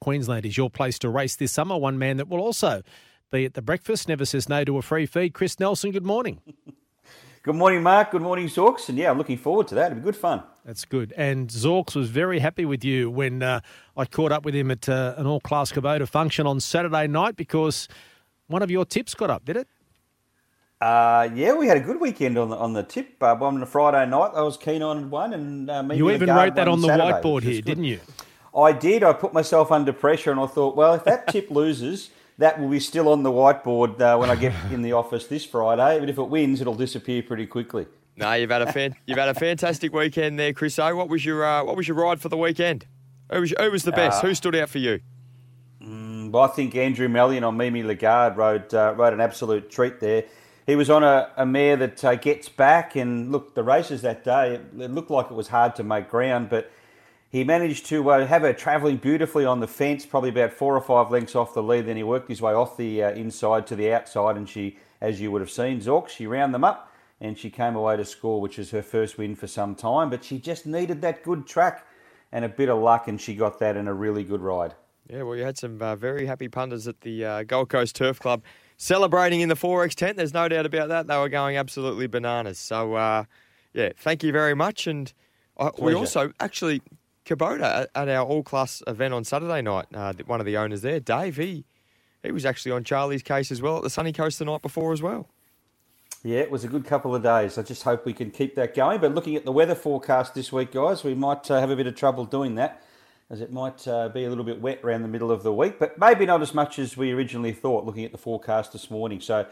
Queensland is your place to race this summer. One man that will also be at the breakfast never says no to a free feed. Chris Nelson, good morning. Good morning, Mark. Good morning, Zorks. And yeah, I'm looking forward to that. It'll be good fun. That's good. And Zorks was very happy with you when uh, I caught up with him at uh, an all class Kubota function on Saturday night because one of your tips got up, did it? Uh, yeah, we had a good weekend on the on the tip. Uh, on the Friday night, I was keen on one, and uh, you even wrote that on the Saturday, whiteboard here, didn't you? I did. I put myself under pressure, and I thought, well, if that tip loses, that will be still on the whiteboard uh, when I get in the office this Friday. But if it wins, it'll disappear pretty quickly. No, you've had a fan, you've had a fantastic weekend there, Chris. O, what was your uh, what was your ride for the weekend? Who was, who was the best? Uh, who stood out for you? Mm, well, I think Andrew Mallyon on Mimi Lagarde rode uh, rode an absolute treat there. He was on a, a mare that uh, gets back, and look, the races that day it, it looked like it was hard to make ground, but he managed to uh, have her travelling beautifully on the fence, probably about four or five lengths off the lead. Then he worked his way off the uh, inside to the outside, and she, as you would have seen, Zork, she round them up and she came away to score, which is her first win for some time. But she just needed that good track and a bit of luck, and she got that in a really good ride. Yeah, well, you had some uh, very happy punters at the uh, Gold Coast Turf Club celebrating in the 4X tent. There's no doubt about that. They were going absolutely bananas. So, uh, yeah, thank you very much. And uh, we also actually Kubota at our all class event on Saturday night. Uh, one of the owners there, Dave, he, he was actually on Charlie's case as well at the Sunny Coast the night before as well. Yeah, it was a good couple of days. I just hope we can keep that going. But looking at the weather forecast this week, guys, we might uh, have a bit of trouble doing that as it might uh, be a little bit wet around the middle of the week, but maybe not as much as we originally thought looking at the forecast this morning. So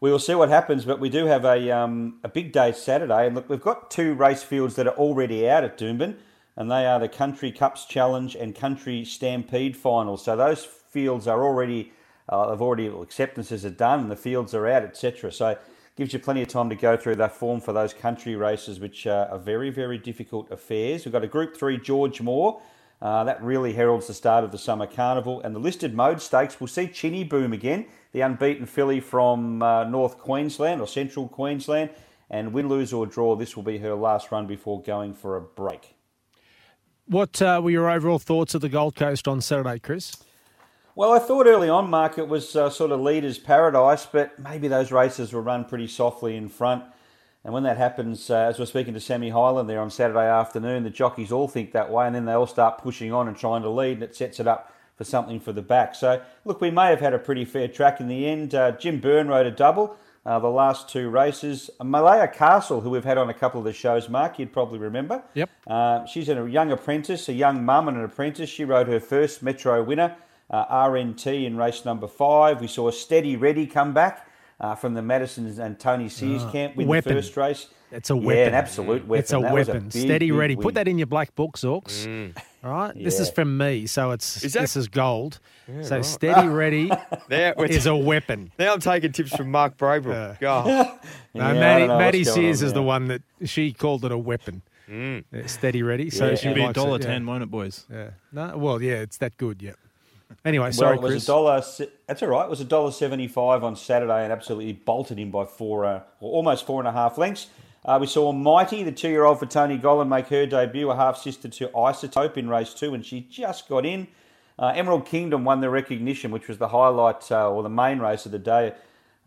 we will see what happens, but we do have a, um, a big day Saturday. And look, we've got two race fields that are already out at Doomben and they are the Country Cups Challenge and Country Stampede finals. So those fields are already, uh, they've already acceptances are done, and the fields are out, etc. So it gives you plenty of time to go through that form for those country races, which uh, are very, very difficult affairs. We've got a Group Three George Moore. Uh, that really heralds the start of the summer carnival, and the listed mode stakes we'll see Chinny boom again, the unbeaten filly from uh, North Queensland or Central Queensland, and win, lose or draw. This will be her last run before going for a break. What uh, were your overall thoughts of the Gold Coast on Saturday, Chris? Well, I thought early on, Mark, it was uh, sort of leaders' paradise, but maybe those races were run pretty softly in front. And when that happens, uh, as we're speaking to Sammy Highland there on Saturday afternoon, the jockeys all think that way, and then they all start pushing on and trying to lead, and it sets it up for something for the back. So, look, we may have had a pretty fair track in the end. Uh, Jim Byrne rode a double uh, the last two races. Malaya Castle, who we've had on a couple of the shows, Mark, you'd probably remember. Yep. Uh, she's a young apprentice, a young mum and an apprentice. She rode her first Metro winner, uh, RNT, in race number five. We saw Steady Ready come back uh, from the Madison and Tony Sears ah, camp win weapon. the first race. It's a weapon. Yeah, an absolute weapon. It's a that weapon. A big, Steady Ready. Win. Put that in your black book, Zorks. Mm. All right, yeah. this is from me, so it's is that... this is gold. Yeah, so right. steady, ready there, is a weapon. Now I'm taking tips from Mark Braybrook. Uh, no, yeah, Maddie, Maddie Sears is the one that she called it a weapon. Mm. steady, ready. So yeah, she be a dollar ten, won't it, boys? Yeah. No, well, yeah, it's that good. Yeah. Anyway, sorry, well, it was Chris. a dollar. That's all right. It was a dollar seventy-five on Saturday, and absolutely bolted him by four, uh, almost four and a half lengths. Uh, we saw Mighty, the two year old for Tony Gollan, make her debut, a half sister to Isotope in race two, and she just got in. Uh, Emerald Kingdom won the recognition, which was the highlight uh, or the main race of the day,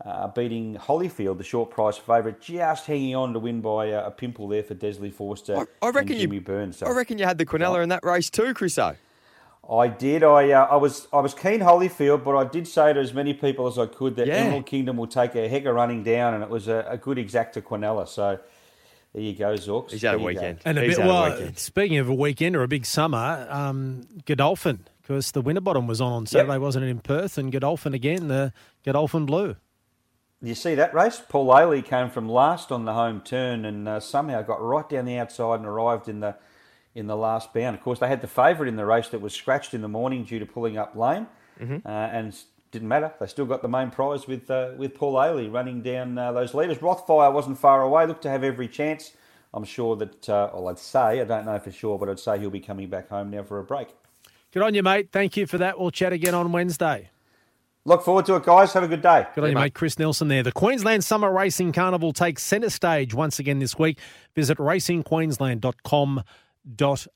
uh, beating Holyfield, the short price favourite, just hanging on to win by uh, a pimple there for Desleigh Forster I, I reckon and Jimmy you, Burns. So. I reckon you had the Quinella in that race too, Chriso. I did. I uh, I was I was keen Holyfield, but I did say to as many people as I could that yeah. Emerald Kingdom will take a heck of running down, and it was a, a good exacta Quinella. So there you go, Zorks. He's had a weekend. And a bit, well, a speaking of a weekend or a big summer, um, Godolphin, because the Winterbottom was on on Saturday, yep. wasn't it, in Perth? And Godolphin again, the Godolphin Blue. You see that race? Paul Ailey came from last on the home turn and uh, somehow got right down the outside and arrived in the in the last bound. Of course, they had the favourite in the race that was scratched in the morning due to pulling up lame, mm-hmm. uh, and didn't matter. They still got the main prize with uh, with Paul Ailey running down uh, those leaders. Rothfire wasn't far away. Looked to have every chance. I'm sure that, uh, well, I'd say, I don't know for sure, but I'd say he'll be coming back home now for a break. Good on you, mate. Thank you for that. We'll chat again on Wednesday. Look forward to it, guys. Have a good day. Good on you, mate. Chris Nelson there. The Queensland Summer Racing Carnival takes centre stage once again this week. Visit racingqueensland.com.au au.